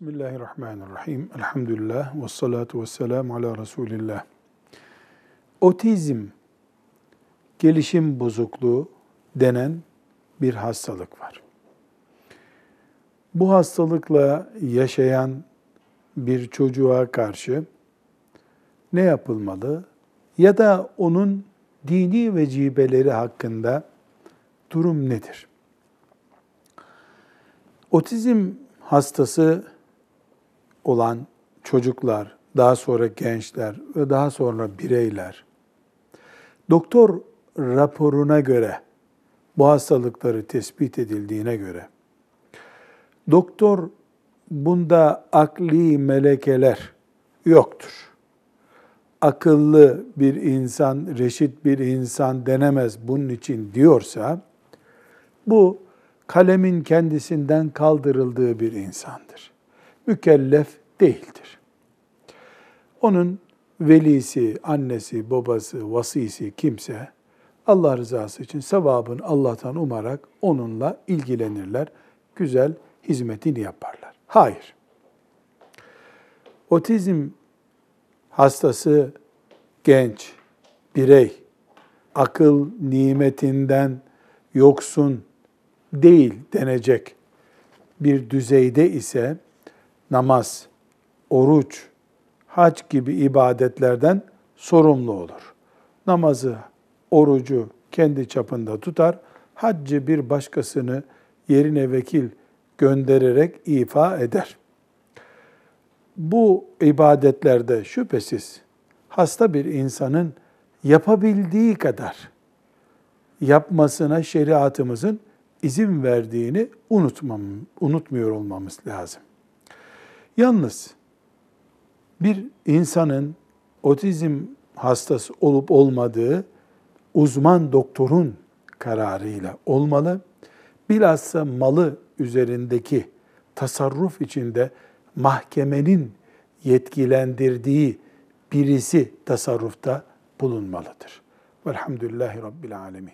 Bismillahirrahmanirrahim. Elhamdülillah ve salatu ve selamu ala Resulillah. Otizm, gelişim bozukluğu denen bir hastalık var. Bu hastalıkla yaşayan bir çocuğa karşı ne yapılmalı? Ya da onun dini vecibeleri hakkında durum nedir? Otizm hastası olan çocuklar, daha sonra gençler ve daha sonra bireyler doktor raporuna göre bu hastalıkları tespit edildiğine göre doktor bunda akli melekeler yoktur. Akıllı bir insan, reşit bir insan denemez bunun için diyorsa bu kalemin kendisinden kaldırıldığı bir insandır. Mükellef değildir. Onun velisi, annesi, babası, vasisi kimse Allah rızası için sevabını Allah'tan umarak onunla ilgilenirler. Güzel hizmetini yaparlar. Hayır. Otizm hastası genç, birey, akıl nimetinden yoksun değil denecek bir düzeyde ise namaz, oruç, hac gibi ibadetlerden sorumlu olur. Namazı, orucu kendi çapında tutar, haccı bir başkasını yerine vekil göndererek ifa eder. Bu ibadetlerde şüphesiz hasta bir insanın yapabildiği kadar yapmasına şeriatımızın izin verdiğini unutmam, unutmuyor olmamız lazım. Yalnız bir insanın otizm hastası olup olmadığı uzman doktorun kararıyla olmalı. Bilhassa malı üzerindeki tasarruf içinde mahkemenin yetkilendirdiği birisi tasarrufta bulunmalıdır. Velhamdülillahi Rabbil Alemin.